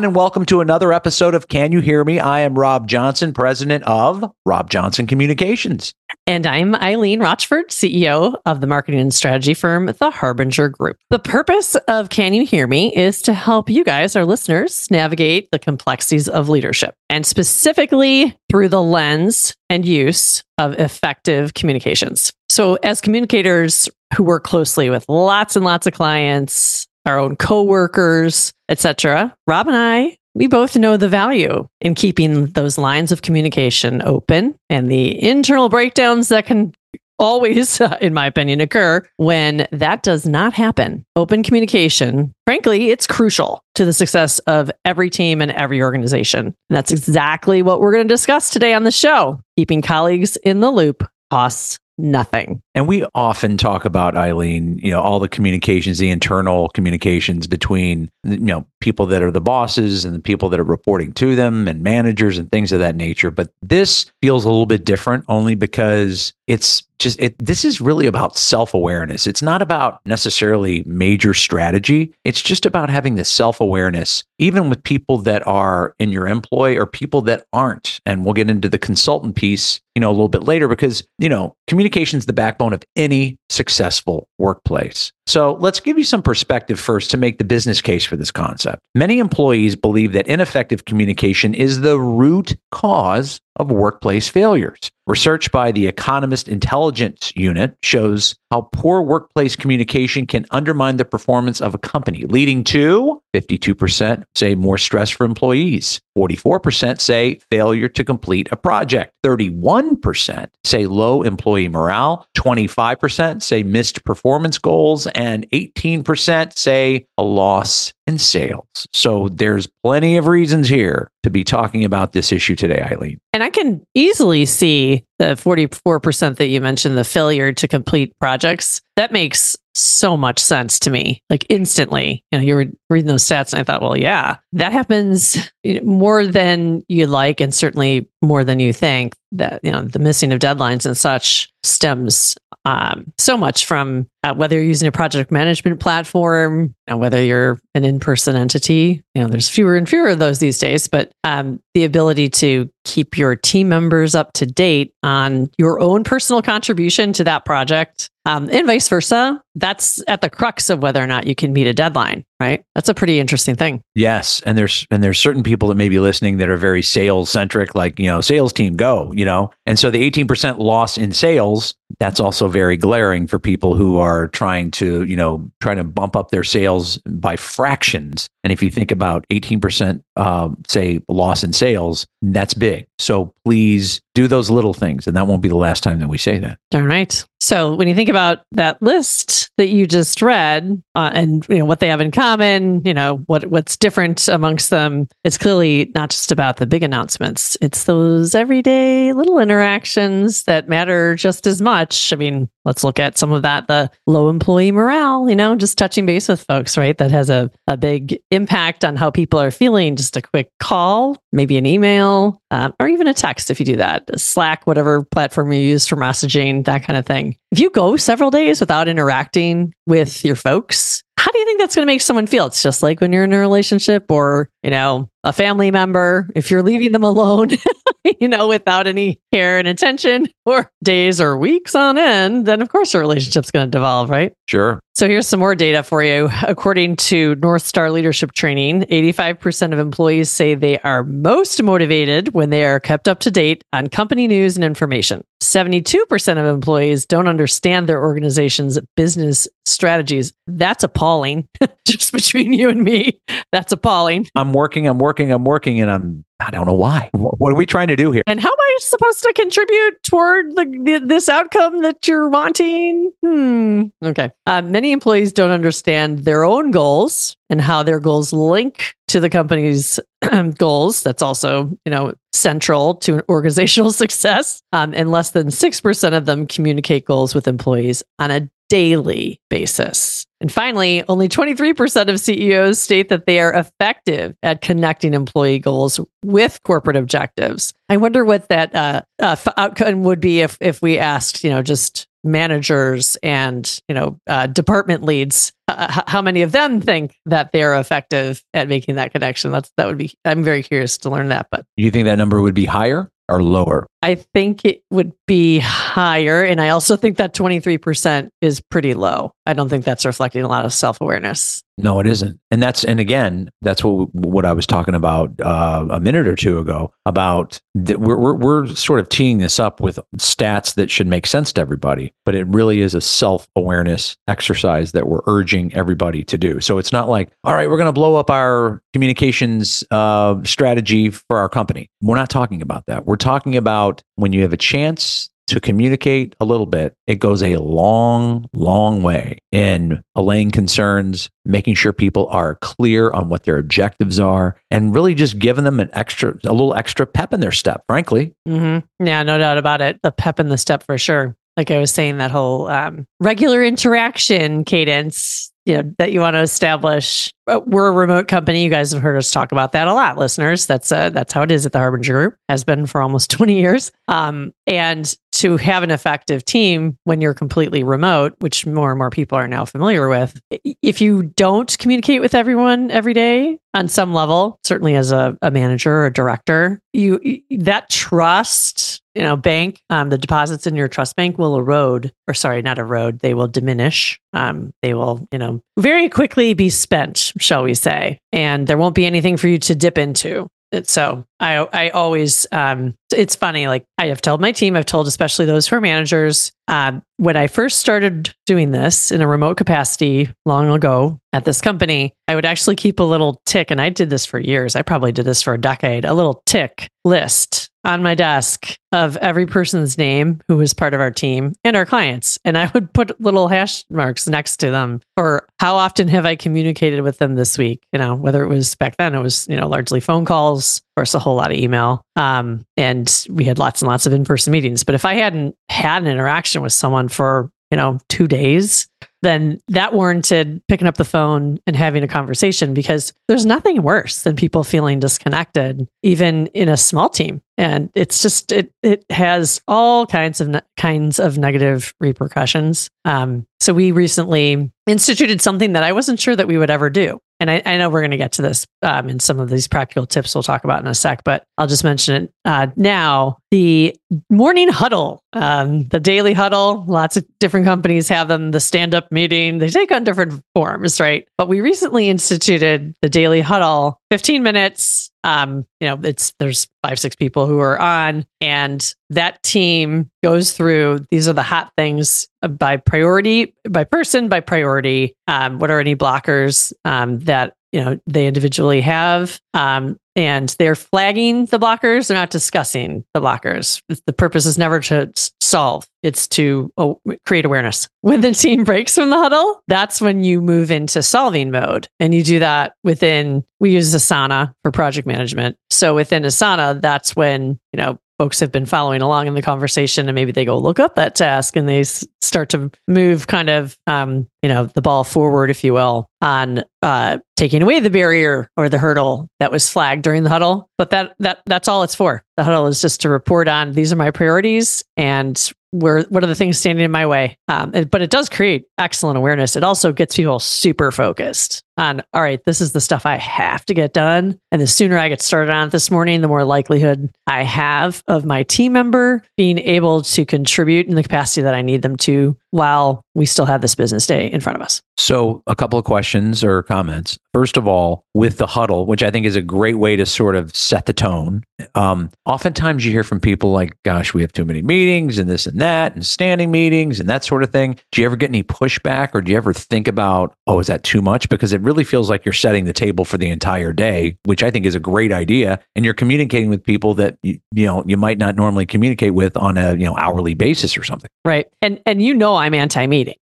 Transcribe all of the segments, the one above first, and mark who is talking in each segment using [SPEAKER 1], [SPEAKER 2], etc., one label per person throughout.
[SPEAKER 1] everyone, and welcome to another episode of Can You Hear Me? I am Rob Johnson, president of Rob Johnson Communications.
[SPEAKER 2] And I'm Eileen Rochford, CEO of the marketing and strategy firm, The Harbinger Group. The purpose of Can You Hear Me is to help you guys, our listeners, navigate the complexities of leadership and specifically through the lens and use of effective communications. So, as communicators who work closely with lots and lots of clients, our own coworkers, etc., Rob and I we both know the value in keeping those lines of communication open and the internal breakdowns that can always, in my opinion, occur when that does not happen. Open communication, frankly, it's crucial to the success of every team and every organization. And that's exactly what we're going to discuss today on the show. Keeping colleagues in the loop costs nothing.
[SPEAKER 1] And we often talk about Eileen, you know, all the communications, the internal communications between, you know, people that are the bosses and the people that are reporting to them and managers and things of that nature. But this feels a little bit different only because it's just it this is really about self-awareness. It's not about necessarily major strategy. It's just about having the self-awareness even with people that are in your employ or people that aren't. And we'll get into the consultant piece, you know, a little bit later because, you know, communication is the backbone of any successful workplace. So let's give you some perspective first to make the business case for this concept. Many employees believe that ineffective communication is the root cause of workplace failures. Research by the Economist Intelligence Unit shows how poor workplace communication can undermine the performance of a company, leading to 52% say more stress for employees, 44% say failure to complete a project, 31% say low employee morale, 25% say missed performance goals, and 18% say a loss in sales. So there's plenty of reasons here to be talking about this issue today, Eileen.
[SPEAKER 2] And I can easily see the 44% that you mentioned, the failure to complete projects. That makes so much sense to me, like instantly. You know, you were reading those stats, and I thought, well, yeah, that happens more than you like, and certainly more than you think. That you know, the missing of deadlines and such stems um, so much from uh, whether you're using a project management platform, know, whether you're an in-person entity. You know, there's fewer and fewer of those these days, but um, the ability to keep your team members up to date on your own personal contribution to that project um, and vice versa. That's at the crux of whether or not you can meet a deadline, right? That's a pretty interesting thing.
[SPEAKER 1] Yes, and there's and there's certain people that may be listening that are very sales centric, like you know, sales team go, you know, and so the 18% loss in sales that's also very glaring for people who are trying to you know trying to bump up their sales by fractions. And if you think about 18% uh, say loss in sales, that's big. So please do those little things, and that won't be the last time that we say that.
[SPEAKER 2] All right. So when you think about that list that you just read, uh, and you know what they have in common, you know what what's different amongst them, it's clearly not just about the big announcements. It's those everyday little interactions that matter just as much. I mean, let's look at some of that. The low employee morale, you know, just touching base with folks, right? That has a a big impact on how people are feeling. Just a quick call, maybe an email, uh, or even a text if you do that. Slack, whatever platform you use for messaging, that kind of thing. If you go several days without interacting with your folks, how do you think that's going to make someone feel? It's just like when you're in a relationship or, you know, a family member, if you're leaving them alone, you know, without any care and attention for days or weeks on end, then of course your relationship's going to devolve, right?
[SPEAKER 1] Sure.
[SPEAKER 2] So here's some more data for you. According to North Star Leadership Training, 85% of employees say they are most motivated when they are kept up to date on company news and information. 72% of employees don't understand their organization's business strategies. That's appalling. Just between you and me, that's appalling.
[SPEAKER 1] I'm working, I'm working, I'm working, and I'm I don't know why. What are we trying to do here?
[SPEAKER 2] And how am I supposed to contribute toward the, the, this outcome that you're wanting? Hmm. Okay. Uh, many employees don't understand their own goals and how their goals link to the company's goals. That's also, you know, central to organizational success. Um, and less than 6% of them communicate goals with employees on a daily basis. And finally, only 23% of CEOs state that they are effective at connecting employee goals with corporate objectives. I wonder what that uh, uh, outcome would be if, if we asked, you know, just managers and you know uh, department leads uh, how many of them think that they're effective at making that connection that's that would be i'm very curious to learn that but do
[SPEAKER 1] you think that number would be higher or lower
[SPEAKER 2] I think it would be higher. And I also think that 23% is pretty low. I don't think that's reflecting a lot of self awareness.
[SPEAKER 1] No, it isn't. And that's, and again, that's what, what I was talking about uh, a minute or two ago about that we're, we're, we're sort of teeing this up with stats that should make sense to everybody, but it really is a self awareness exercise that we're urging everybody to do. So it's not like, all right, we're going to blow up our communications uh, strategy for our company. We're not talking about that. We're talking about when you have a chance to communicate a little bit, it goes a long, long way in allaying concerns, making sure people are clear on what their objectives are, and really just giving them an extra, a little extra pep in their step, frankly.
[SPEAKER 2] Mm-hmm. Yeah, no doubt about it. The pep in the step for sure. Like I was saying, that whole um, regular interaction cadence you know that you want to establish uh, we're a remote company you guys have heard us talk about that a lot listeners that's uh, that's how it is at the harbinger group has been for almost 20 years um, and to have an effective team when you're completely remote which more and more people are now familiar with. If you don't communicate with everyone every day on some level certainly as a, a manager or a director you that trust you know bank um, the deposits in your trust bank will erode or sorry not erode they will diminish. Um, they will you know very quickly be spent shall we say and there won't be anything for you to dip into so I I always um, it's funny like I have told my team I've told especially those who are managers um, when I first started doing this in a remote capacity long ago at this company I would actually keep a little tick and I did this for years. I probably did this for a decade a little tick list on my desk of every person's name who was part of our team and our clients. And I would put little hash marks next to them for how often have I communicated with them this week? You know, whether it was back then, it was, you know, largely phone calls, of course, a whole lot of email. Um, and we had lots and lots of in person meetings. But if I hadn't had an interaction with someone for, you know, two days, then that warranted picking up the phone and having a conversation because there's nothing worse than people feeling disconnected, even in a small team. And it's just it it has all kinds of ne- kinds of negative repercussions. Um, so we recently instituted something that I wasn't sure that we would ever do. And I, I know we're going to get to this um, in some of these practical tips we'll talk about in a sec, but I'll just mention it uh, now. The morning huddle, um, the daily huddle, lots of different companies have them, the stand up meeting, they take on different forms, right? But we recently instituted the daily huddle, 15 minutes. Um, you know, it's there's five, six people who are on, and that team goes through these are the hot things by priority, by person, by priority. Um, what are any blockers um, that you know they individually have um, and they're flagging the blockers. They're not discussing the blockers. The purpose is never to solve. It's to oh, create awareness. When the team breaks from the huddle that's when you move into solving mode. And you do that within we use asana for project management. So within asana that's when you know folks have been following along in the conversation and maybe they go look up that task and they start to move kind of um, you know the ball forward if you will on uh, taking away the barrier or the hurdle that was flagged during the huddle. But that that that's all it's for. The huddle is just to report on these are my priorities and where what are the things standing in my way? Um, but it does create excellent awareness. It also gets people super focused on all right this is the stuff i have to get done. And the sooner i get started on it this morning the more likelihood i have of my team member being able to contribute in the capacity that i need them to while we still have this business day in front of us
[SPEAKER 1] so a couple of questions or comments first of all with the huddle which i think is a great way to sort of set the tone um, oftentimes you hear from people like gosh we have too many meetings and this and that and standing meetings and that sort of thing. Do you ever get any pushback or do you ever think about, oh, is that too much? Because it really feels like you're setting the table for the entire day, which I think is a great idea. And you're communicating with people that you, you know you might not normally communicate with on a you know hourly basis or something.
[SPEAKER 2] Right. And and you know I'm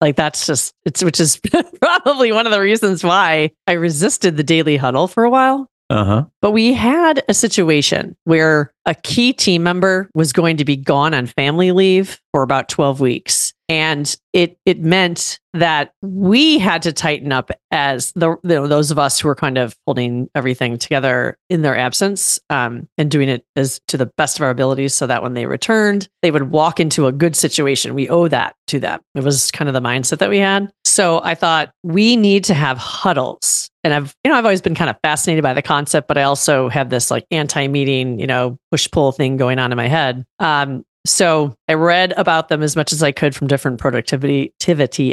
[SPEAKER 2] Like that's just it's which is probably one of the reasons why I resisted the daily huddle for a while
[SPEAKER 1] uh-huh.
[SPEAKER 2] But we had a situation where a key team member was going to be gone on family leave for about 12 weeks. And it it meant that we had to tighten up as the you know, those of us who were kind of holding everything together in their absence um, and doing it as to the best of our abilities so that when they returned they would walk into a good situation. We owe that to them. It was kind of the mindset that we had. So i thought we need to have huddles. And I've you know I've always been kind of fascinated by the concept, but I also have this like anti-meeting you know push pull thing going on in my head. Um, so I read about them as much as I could from different productivity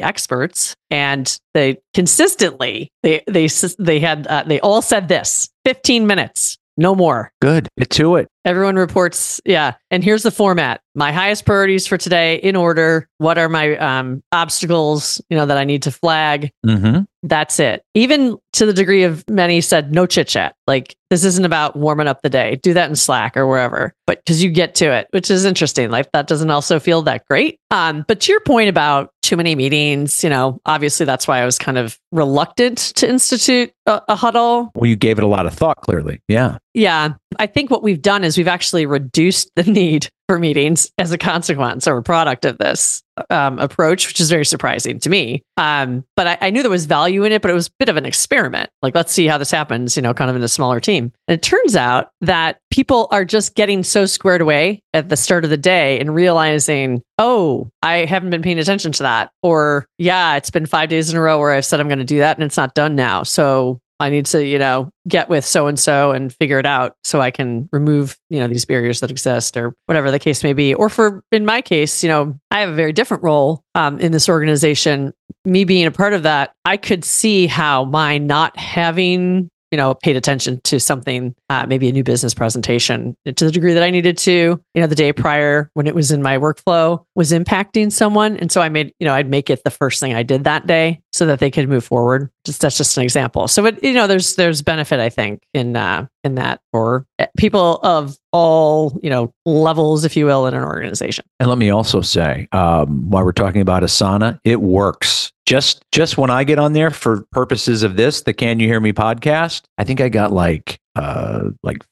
[SPEAKER 2] experts, and they consistently they they they had uh, they all said this: fifteen minutes, no more.
[SPEAKER 1] Good, get to it.
[SPEAKER 2] Everyone reports, yeah. And here's the format: my highest priorities for today in order. What are my um, obstacles? You know that I need to flag.
[SPEAKER 1] Mm-hmm.
[SPEAKER 2] That's it. Even to the degree of many said no chit chat. Like this isn't about warming up the day. Do that in Slack or wherever. But because you get to it, which is interesting. Like that doesn't also feel that great. Um, but to your point about too many meetings, you know, obviously that's why I was kind of reluctant to institute a, a huddle.
[SPEAKER 1] Well, you gave it a lot of thought, clearly. Yeah.
[SPEAKER 2] Yeah. I think what we've done is we've actually reduced the need for meetings as a consequence or a product of this um, approach, which is very surprising to me. Um, but I, I, knew there was value in it, but it was a bit of an experiment. Like, let's see how this happens, you know, kind of in a smaller team. And it turns out that people are just getting so squared away at the start of the day and realizing, oh, I haven't been paying attention to that. Or, yeah, it's been five days in a row where I've said I'm going to do that and it's not done now. So I need to, you know, get with so and so and figure it out so I can remove, you know, these barriers that exist or whatever the case may be. Or for, in my case, you know, I have a very different role um, in this organization. Me being a part of that, I could see how my not having you know, paid attention to something, uh, maybe a new business presentation to the degree that I needed to, you know, the day prior when it was in my workflow was impacting someone. And so I made, you know, I'd make it the first thing I did that day so that they could move forward. Just that's just an example. So it, you know, there's, there's benefit, I think, in, uh, in that for people of all, you know, levels, if you will, in an organization.
[SPEAKER 1] And let me also say, um, while we're talking about Asana, it works just just when I get on there for purposes of this, the Can You Hear Me podcast, I think I got like uh, like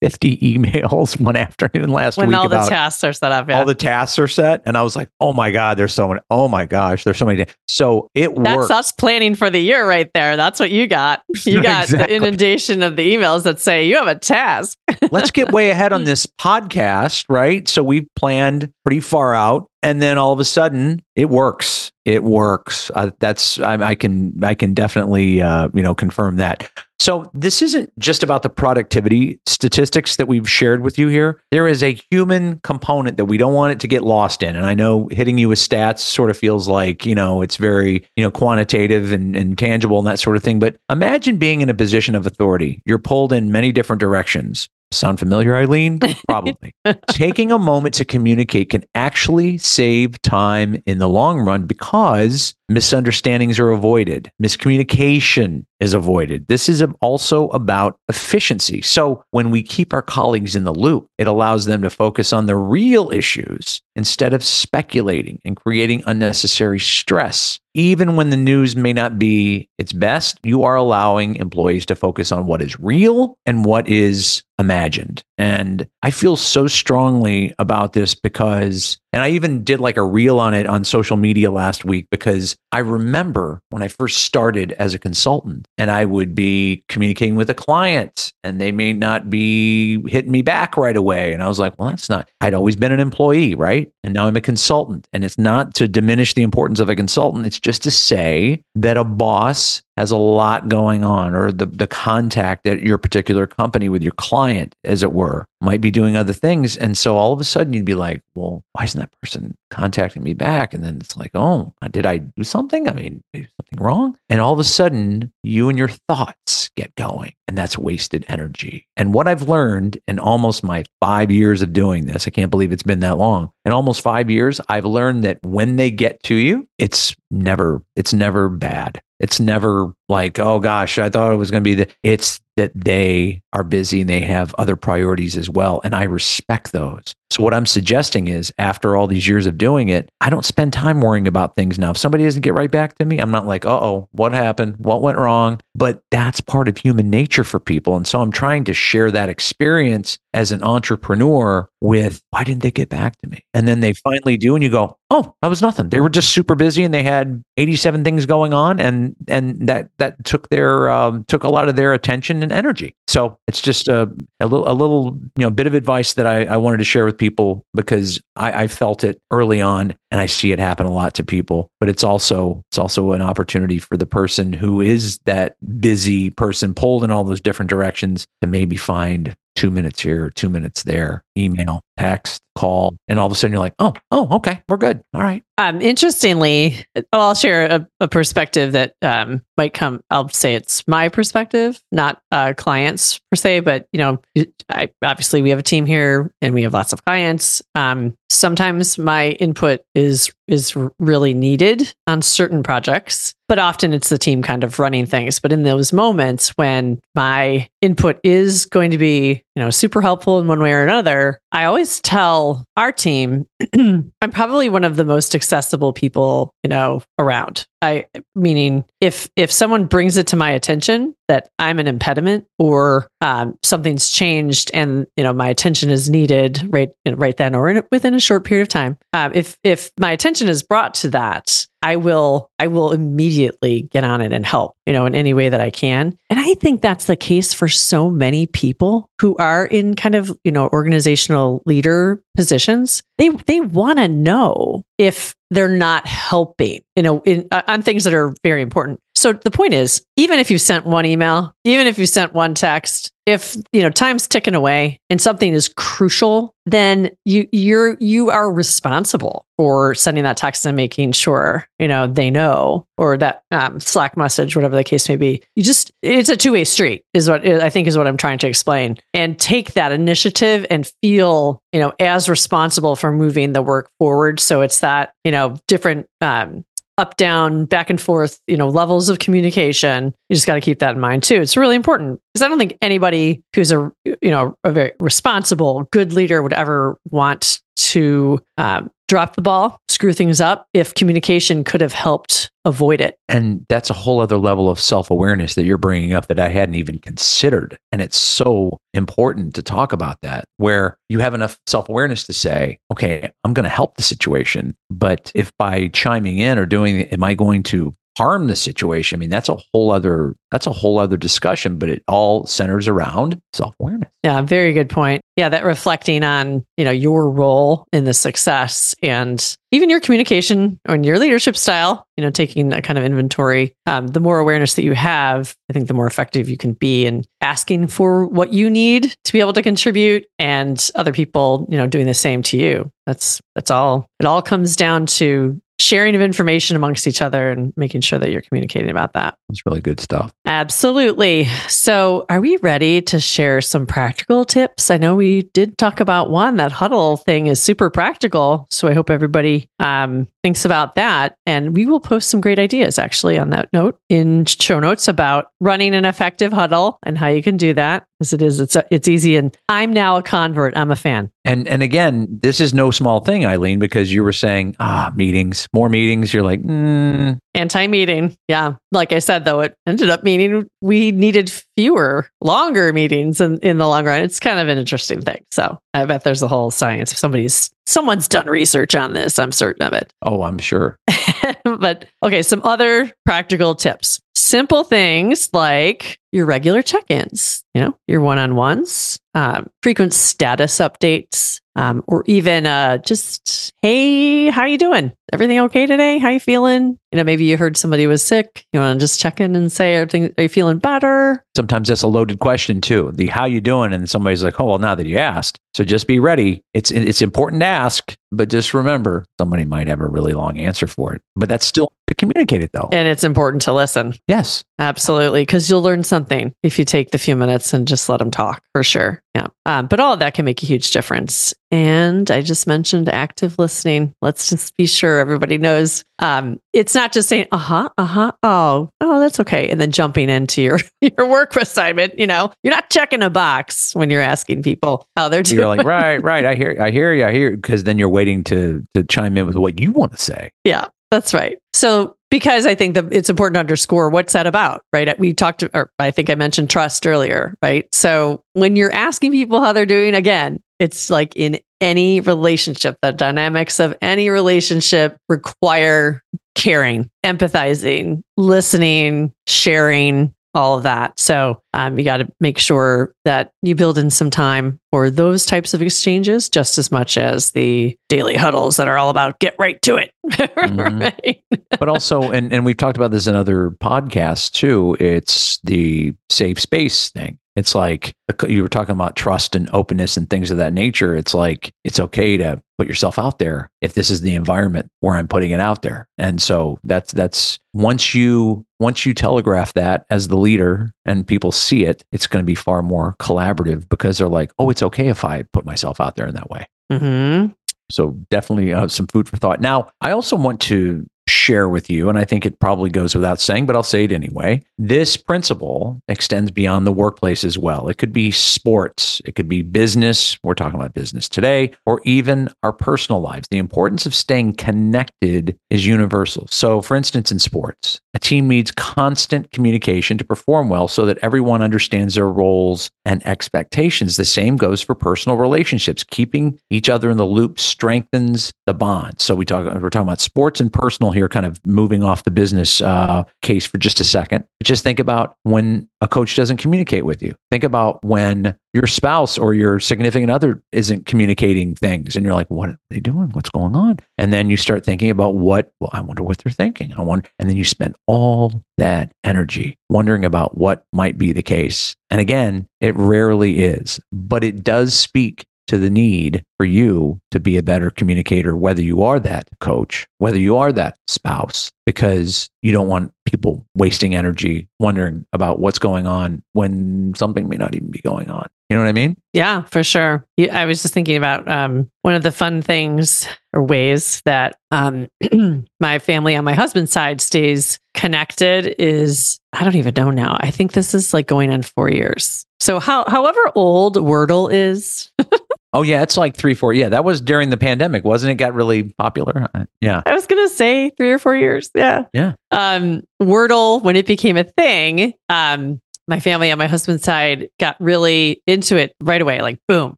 [SPEAKER 1] 50 emails one afternoon last
[SPEAKER 2] when
[SPEAKER 1] week.
[SPEAKER 2] When all the tasks are set up.
[SPEAKER 1] Yeah. All the tasks are set. And I was like, oh my God, there's so many. Oh my gosh, there's so many. So it works.
[SPEAKER 2] That's
[SPEAKER 1] works.
[SPEAKER 2] us planning for the year right there. That's what you got. You got exactly. the inundation of the emails that say you have a task.
[SPEAKER 1] Let's get way ahead on this podcast, right? So we've planned pretty far out. And then all of a sudden it works. It works. Uh, that's, I, I, can, I can definitely, uh, you know, confirm that. So this isn't just about the productivity statistics that we've shared with you here. There is a human component that we don't want it to get lost in. And I know hitting you with stats sort of feels like, you know, it's very, you know, quantitative and, and tangible and that sort of thing. But imagine being in a position of authority. You're pulled in many different directions. Sound familiar, Eileen? Probably. Taking a moment to communicate can actually save time in the long run because misunderstandings are avoided, miscommunication is avoided. This is also about efficiency. So when we keep our colleagues in the loop, it allows them to focus on the real issues instead of speculating and creating unnecessary stress. Even when the news may not be its best, you are allowing employees to focus on what is real and what is imagined. And I feel so strongly about this because, and I even did like a reel on it on social media last week because I remember when I first started as a consultant and I would be communicating with a client and they may not be hitting me back right away. And I was like, well, that's not, I'd always been an employee, right? And now I'm a consultant. And it's not to diminish the importance of a consultant, it's just to say that a boss has a lot going on, or the, the contact at your particular company with your client, as it were, might be doing other things. And so all of a sudden you'd be like, well, why isn't that person contacting me back? And then it's like, oh, did I do something? I mean, something wrong? And all of a sudden you and your thoughts get going, and that's wasted energy. And what I've learned in almost my five years of doing this, I can't believe it's been that long. In almost five years, I've learned that when they get to you, it's never, it's never bad. It's never like, oh gosh, I thought it was going to be the, it's that they are busy and they have other priorities as well. And I respect those. So, what I'm suggesting is after all these years of doing it, I don't spend time worrying about things now. If somebody doesn't get right back to me, I'm not like, uh oh, what happened? What went wrong? But that's part of human nature for people. And so I'm trying to share that experience as an entrepreneur with why didn't they get back to me? And then they finally do, and you go, oh, that was nothing. They were just super busy and they had 87 things going on, and and that that took their um, took a lot of their attention and energy. So it's just a, a little a little you know bit of advice that I, I wanted to share with people because I, I felt it early on and I see it happen a lot to people. But it's also it's also an opportunity for the person who is that busy person pulled in all those different directions to maybe find two minutes here, two minutes there, email, text, call, and all of a sudden you're like, oh, oh, okay, we're good. All right.
[SPEAKER 2] Um, interestingly, I'll share a, a perspective that um, might come. I'll say it's my perspective, not uh, clients per se, but you know, I, obviously we have a team here and we have lots of clients. Um, sometimes my input is is really needed on certain projects but often it's the team kind of running things. But in those moments when my input is going to be you know super helpful in one way or another i always tell our team i'm probably one of the most accessible people you know around. I meaning if if someone brings it to my attention that i'm an impediment or um, something's changed and you know my attention is needed right right then or in, within a short period of time um, if if my attention is brought to that I will I will immediately get on it and help, you know, in any way that I can. And I think that's the case for so many people who are in kind of, you know, organizational leader positions. They they want to know if they're not helping, you know, in, uh, on things that are very important. So the point is, even if you sent one email, even if you sent one text, if you know time's ticking away and something is crucial, then you you're you are responsible for sending that text and making sure you know they know or that um, Slack message, whatever the case may be. You just it's a two way street, is what I think is what I'm trying to explain, and take that initiative and feel you know as responsible for moving the work forward. So it's that you know different um, up down back and forth you know levels of communication. You just got to keep that in mind too. It's really important because i don't think anybody who's a you know a very responsible good leader would ever want to um, drop the ball, screw things up if communication could have helped avoid it.
[SPEAKER 1] And that's a whole other level of self awareness that you're bringing up that I hadn't even considered. And it's so important to talk about that, where you have enough self awareness to say, okay, I'm going to help the situation. But if by chiming in or doing, am I going to harm the situation. I mean, that's a whole other that's a whole other discussion, but it all centers around self-awareness.
[SPEAKER 2] Yeah, very good point. Yeah, that reflecting on, you know, your role in the success and even your communication and your leadership style, you know, taking a kind of inventory. Um, the more awareness that you have, I think the more effective you can be in asking for what you need to be able to contribute and other people, you know, doing the same to you. That's that's all. It all comes down to sharing of information amongst each other and making sure that you're communicating about that.
[SPEAKER 1] That's really good stuff.
[SPEAKER 2] Absolutely. So, are we ready to share some practical tips? I know we did talk about one that huddle thing is super practical. So, I hope everybody um, thinks about that. And we will post some great ideas actually on that note in show notes about running an effective huddle and how you can do that. As it is, it's it's easy. And I'm now a convert. I'm a fan.
[SPEAKER 1] And and again, this is no small thing, Eileen, because you were saying ah meetings, more meetings. You're like mm.
[SPEAKER 2] anti-meeting. Yeah, like I said, though, it ended up meaning we needed fewer, longer meetings in in the long run. It's kind of an interesting thing. So I bet there's a whole science. If somebody's someone's done research on this, I'm certain of it.
[SPEAKER 1] Oh, I'm sure.
[SPEAKER 2] but okay, some other practical tips. Simple things like your regular check-ins, you know, your one-on-ones, um, frequent status updates, um, or even uh, just, hey, how you doing? Everything okay today? How you feeling? You know, maybe you heard somebody was sick. You want to just check in and say, everything, are you feeling better?
[SPEAKER 1] Sometimes that's a loaded question too. The how you doing? And somebody's like, oh, well, now that you asked, so just be ready. It's it's important to ask, but just remember somebody might have a really long answer for it. But that's still to communicate it though.
[SPEAKER 2] And it's important to listen.
[SPEAKER 1] yes.
[SPEAKER 2] Absolutely. Because you'll learn something if you take the few minutes and just let them talk for sure. Yeah. Um, but all of that can make a huge difference. And I just mentioned active listening. Let's just be sure everybody knows um, it's not just saying, uh huh, uh huh, oh, oh, that's okay. And then jumping into your, your work assignment. You know, you're not checking a box when you're asking people how they're doing.
[SPEAKER 1] You're like, right, right. I hear, I hear you. I hear, you. because then you're waiting to to chime in with what you want to say.
[SPEAKER 2] Yeah, that's right. So, because I think that it's important to underscore what's that about, right? We talked, or I think I mentioned trust earlier, right? So, when you're asking people how they're doing, again, it's like in any relationship, the dynamics of any relationship require caring, empathizing, listening, sharing, all of that. So um, you got to make sure that you build in some time for those types of exchanges just as much as the daily huddles that are all about get right to it. right?
[SPEAKER 1] but also, and, and we've talked about this in other podcasts too, it's the safe space thing. It's like you were talking about trust and openness and things of that nature. It's like it's okay to put yourself out there if this is the environment where I'm putting it out there. And so that's that's once you once you telegraph that as the leader and people see it, it's going to be far more collaborative because they're like, oh, it's okay if I put myself out there in that way.
[SPEAKER 2] Mm-hmm.
[SPEAKER 1] So definitely uh, some food for thought. Now, I also want to share with you, and I think it probably goes without saying, but I'll say it anyway. This principle extends beyond the workplace as well. It could be sports, it could be business. We're talking about business today, or even our personal lives. The importance of staying connected is universal. So, for instance, in sports, a team needs constant communication to perform well so that everyone understands their roles and expectations. The same goes for personal relationships. Keeping each other in the loop strengthens the bond. So we talk we're talking about sports and personal here, kind of moving off the business uh, case for just a second. Just think about when a coach doesn't communicate with you. Think about when your spouse or your significant other isn't communicating things and you're like, what are they doing? What's going on? And then you start thinking about what, well, I wonder what they're thinking. I wonder, and then you spend all that energy wondering about what might be the case. And again, it rarely is, but it does speak to the need for you to be a better communicator, whether you are that coach, whether you are that spouse, because you don't want people wasting energy wondering about what's going on when something may not even be going on. You know what I mean?
[SPEAKER 2] Yeah, for sure. I was just thinking about um, one of the fun things or ways that um, my family on my husband's side stays connected is I don't even know now. I think this is like going on four years. So how however old Wordle is.
[SPEAKER 1] oh yeah, it's like three, four. Yeah, that was during the pandemic, wasn't it? Got really popular. Uh, yeah.
[SPEAKER 2] I was gonna say three or four years. Yeah.
[SPEAKER 1] Yeah.
[SPEAKER 2] Um, Wordle, when it became a thing, um, my family on my husband's side got really into it right away, like boom.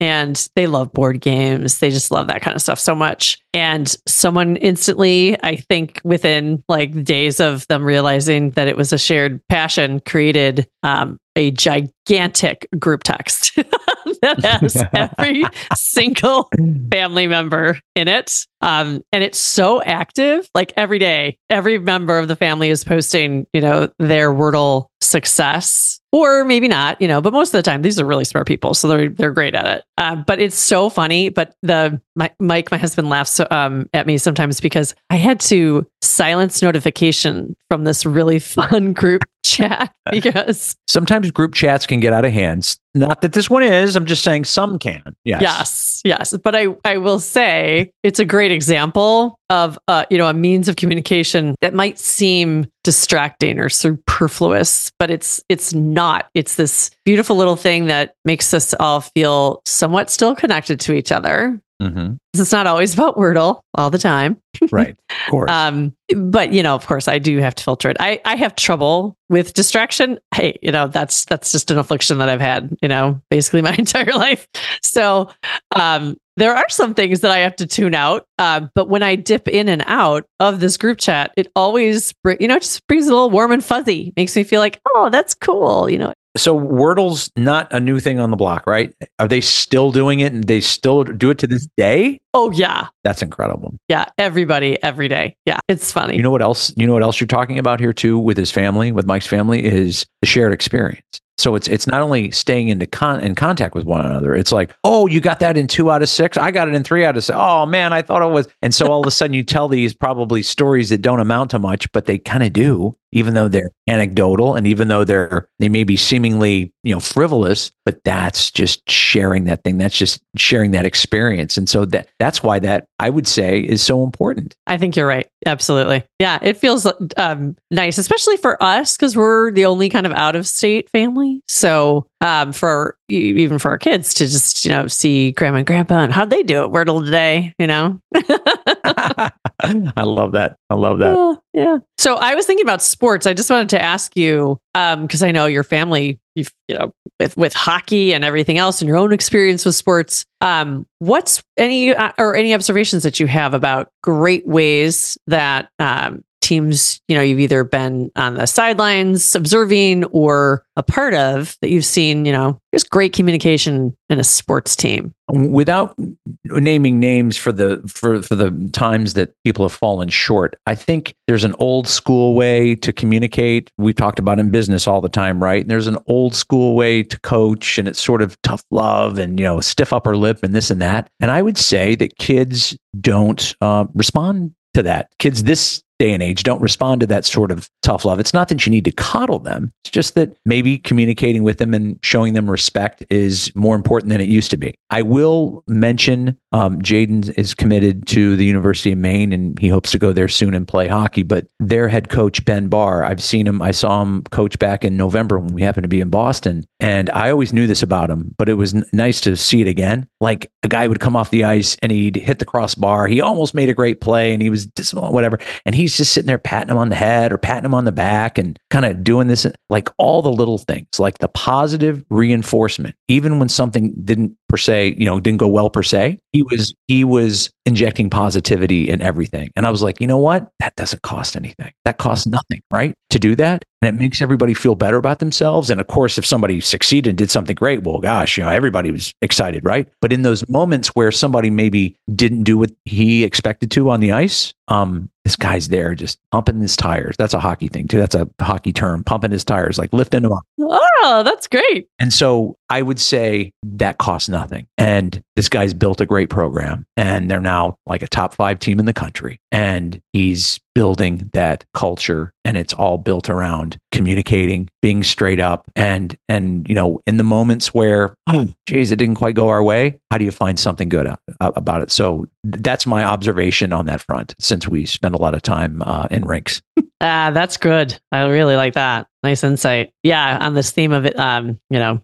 [SPEAKER 2] And they love board games. They just love that kind of stuff so much. And someone instantly, I think within like days of them realizing that it was a shared passion, created um, a gigantic group text that has every single family member in it. Um, and it's so active, like every day, every member of the family is posting, you know, their Wordle success, or maybe not, you know, but most of the time these are really smart people, so they're they're great at it. Uh, but it's so funny. But the my, Mike, my husband, laughs um, at me sometimes because I had to silence notification from this really fun group chat because
[SPEAKER 1] sometimes group chats can get out of hands. Not that this one is. I'm just saying some can. Yes.
[SPEAKER 2] Yes. Yes. But I I will say it's a great example of uh, you know a means of communication that might seem distracting or superfluous but it's it's not. It's this beautiful little thing that makes us all feel somewhat still connected to each other
[SPEAKER 1] mm-hmm.
[SPEAKER 2] it's not always about wordle all the time
[SPEAKER 1] right of course
[SPEAKER 2] um but you know of course i do have to filter it i i have trouble with distraction hey you know that's that's just an affliction that i've had you know basically my entire life so um there are some things that I have to tune out. Uh, but when I dip in and out of this group chat, it always, br- you know, it just brings a little warm and fuzzy. Makes me feel like, oh, that's cool. You know.
[SPEAKER 1] So Wordle's not a new thing on the block, right? Are they still doing it, and they still do it to this day?
[SPEAKER 2] Oh yeah,
[SPEAKER 1] that's incredible.
[SPEAKER 2] Yeah, everybody, every day. Yeah, it's funny.
[SPEAKER 1] You know what else? You know what else you're talking about here too with his family, with Mike's family, is the shared experience. So it's it's not only staying into con- in contact with one another. It's like, oh, you got that in two out of six. I got it in three out of six. Oh man, I thought it was. And so all of a sudden, you tell these probably stories that don't amount to much, but they kind of do even though they're anecdotal and even though they're they may be seemingly you know frivolous but that's just sharing that thing. That's just sharing that experience. And so that that's why that i would say is so important.
[SPEAKER 2] I think you're right. Absolutely. Yeah it feels um, nice especially for us because we're the only kind of out of state family. So um, for even for our kids to just you know see grandma and grandpa and how'd they do it? Wordle today you know
[SPEAKER 1] i love that. I love that.
[SPEAKER 2] Yeah, yeah. So i was thinking about sports. I just wanted to ask you because um, i know your family you know with with hockey and everything else and your own experience with sports. Um, what's any uh, or any observations that you have about great ways that um, teams, you know, you've either been on the sidelines observing or a part of that you've seen, you know, there's great communication in a sports team.
[SPEAKER 1] Without naming names for the for for the times that people have fallen short, I think there's an old school way to communicate. We've talked about in business all the time, right? And there's an old school way to coach, and it's sort of tough love and you know stiff upper lip and this and that. And I would say that kids don't uh, respond to that. Kids this day and age don't respond to that sort of tough love. It's not that you need to coddle them. It's just that maybe communicating with them and showing them respect is more important than it used to be. I will mention um, Jaden is committed to the University of Maine and he hopes to go there soon and play hockey. But their head coach, Ben Barr, I've seen him, I saw him coach back in November when we happened to be in Boston. And I always knew this about him, but it was n- nice to see it again. Like a guy would come off the ice and he'd hit the crossbar. He almost made a great play and he was whatever. And he's just sitting there patting him on the head or patting him on the back and kind of doing this, like all the little things, like the positive reinforcement, even when something didn't per se, you know, didn't go well per se. He was he was injecting positivity in everything. And I was like, you know what? That doesn't cost anything. That costs nothing, right? To do that. And it makes everybody feel better about themselves. And of course, if somebody succeeded and did something great, well, gosh, you know, everybody was excited, right? But in those moments where somebody maybe didn't do what he expected to on the ice, um, this guy's there just pumping his tires. That's a hockey thing too. That's a hockey term, pumping his tires, like lifting them up.
[SPEAKER 2] Oh, that's great.
[SPEAKER 1] And so I would say that costs nothing. And this guy's built a great program and they're now like a top five team in the country. And he's building that culture and it's all built around communicating being straight up and and you know in the moments where oh geez it didn't quite go our way how do you find something good about it so that's my observation on that front since we spend a lot of time uh, in rinks.
[SPEAKER 2] Ah that's good. I really like that. Nice insight. Yeah, on this theme of it, um, you know,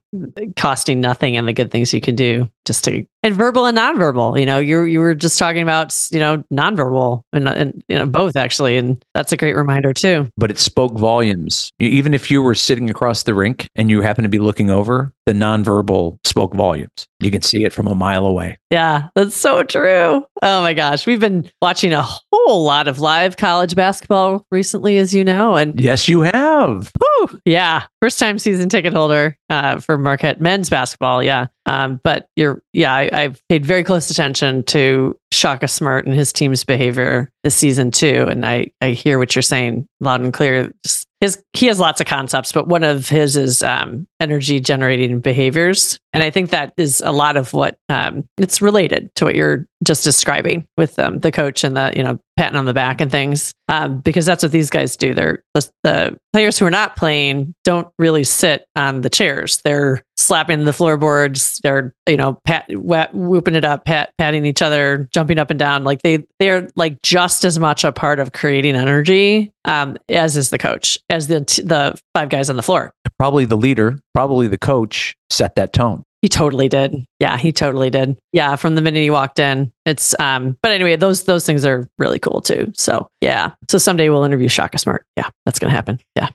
[SPEAKER 2] costing nothing and the good things you can do just to and verbal and nonverbal. You know, you you were just talking about you know nonverbal and, and you know both actually, and that's a great reminder too.
[SPEAKER 1] But it spoke volumes. Even if you were sitting across the rink and you happen to be looking over, the nonverbal spoke volumes. You can see it from a mile away.
[SPEAKER 2] Yeah, that's so true. Oh my gosh, we've been watching a whole lot of live college basketball recently, as you know, and
[SPEAKER 1] yes, you have.
[SPEAKER 2] Whew, yeah, first time season ticket holder uh, for Marquette men's basketball. Yeah, um, but you're yeah, I, I've paid very close attention to Shaka Smart and his team's behavior this season too, and I I hear what you're saying loud and clear. His he has lots of concepts, but one of his is um, energy generating behaviors, and I think that is a lot of what um, it's related to what you're just describing with um, the coach and the you know patting on the back and things, um, because that's what these guys do. They're the, the players who are not playing don't really sit on the chairs. They're slapping the floorboards. They're you know pat, whooping it up, pat, patting each other, jumping up and down. Like they they're like just as much a part of creating energy um, as is the coach, as the the five guys on the floor.
[SPEAKER 1] Probably the leader, probably the coach set that tone.
[SPEAKER 2] He totally did. Yeah, he totally did. Yeah, from the minute he walked in. It's um but anyway, those those things are really cool too. So, yeah. So someday we'll interview Shaka Smart. Yeah, that's going to happen. Yeah.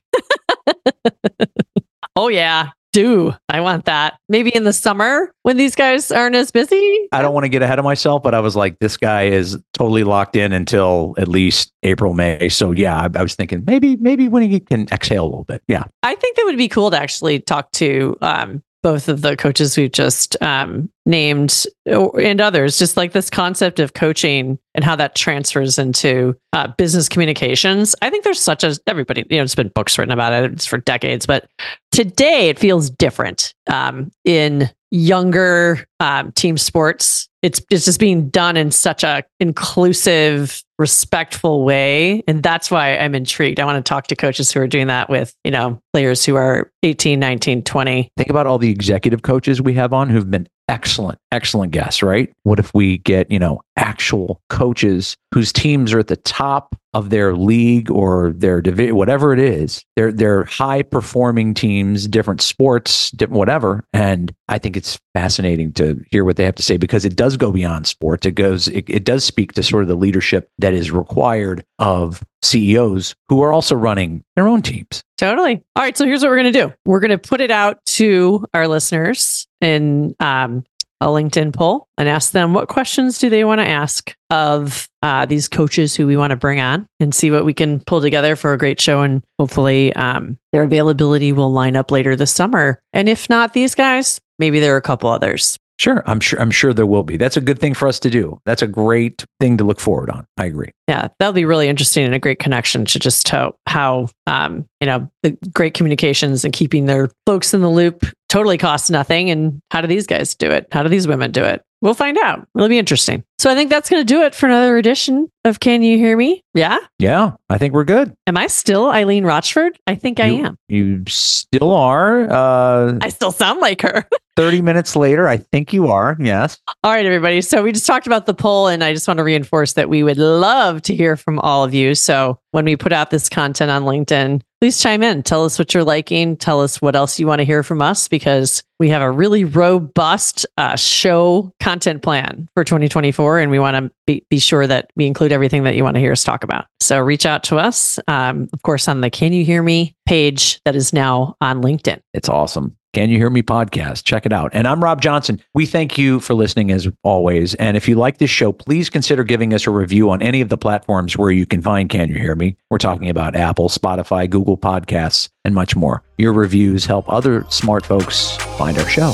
[SPEAKER 2] oh yeah do. I want that. Maybe in the summer when these guys aren't as busy.
[SPEAKER 1] I don't want to get ahead of myself, but I was like, this guy is totally locked in until at least April, May. So yeah, I, I was thinking maybe, maybe when he can exhale a little bit. Yeah.
[SPEAKER 2] I think that would be cool to actually talk to um, both of the coaches we've just um, named and others, just like this concept of coaching and how that transfers into uh, business communications. I think there's such a everybody, you know, it's been books written about it. It's for decades, but today it feels different um, in younger um, team sports. It's it's just being done in such a inclusive, respectful way, and that's why I'm intrigued. I want to talk to coaches who are doing that with you know players who are 18, 19, 20.
[SPEAKER 1] Think about all the executive coaches we have on who've been excellent, excellent guests, right? What if we get, you know, actual coaches whose teams are at the top of their league or their division, whatever it is. They're they're high performing teams, different sports, different whatever. And I think it's fascinating to hear what they have to say because it does go beyond sports. It goes, it, it does speak to sort of the leadership that is required of CEOs who are also running their own teams.
[SPEAKER 2] Totally. All right. So here's what we're going to do. We're going to put it out to our listeners in um, a LinkedIn poll and ask them what questions do they want to ask of uh, these coaches who we want to bring on and see what we can pull together for a great show. And hopefully um, their availability will line up later this summer. And if not these guys, maybe there are a couple others.
[SPEAKER 1] Sure, I'm sure. I'm sure there will be. That's a good thing for us to do. That's a great thing to look forward on. I agree.
[SPEAKER 2] Yeah, that'll be really interesting and a great connection to just how how um, you know the great communications and keeping their folks in the loop totally costs nothing. And how do these guys do it? How do these women do it? We'll find out. It'll be interesting. So I think that's going to do it for another edition of Can You Hear Me? Yeah.
[SPEAKER 1] Yeah, I think we're good.
[SPEAKER 2] Am I still Eileen Rochford? I think I
[SPEAKER 1] You-
[SPEAKER 2] am.
[SPEAKER 1] You still are. Uh,
[SPEAKER 2] I still sound like her.
[SPEAKER 1] 30 minutes later, I think you are. Yes.
[SPEAKER 2] All right, everybody. So we just talked about the poll, and I just want to reinforce that we would love to hear from all of you. So when we put out this content on LinkedIn, please chime in. Tell us what you're liking. Tell us what else you want to hear from us because we have a really robust uh, show content plan for 2024, and we want to be, be sure that we include everything that you want to hear us talk about. So reach out to us, um, of course, on the Can You Hear Me page that is now on LinkedIn.
[SPEAKER 1] It's awesome. Can You Hear Me podcast? Check it out. And I'm Rob Johnson. We thank you for listening as always. And if you like this show, please consider giving us a review on any of the platforms where you can find Can You Hear Me. We're talking about Apple, Spotify, Google Podcasts, and much more. Your reviews help other smart folks find our show.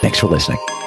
[SPEAKER 1] Thanks for listening.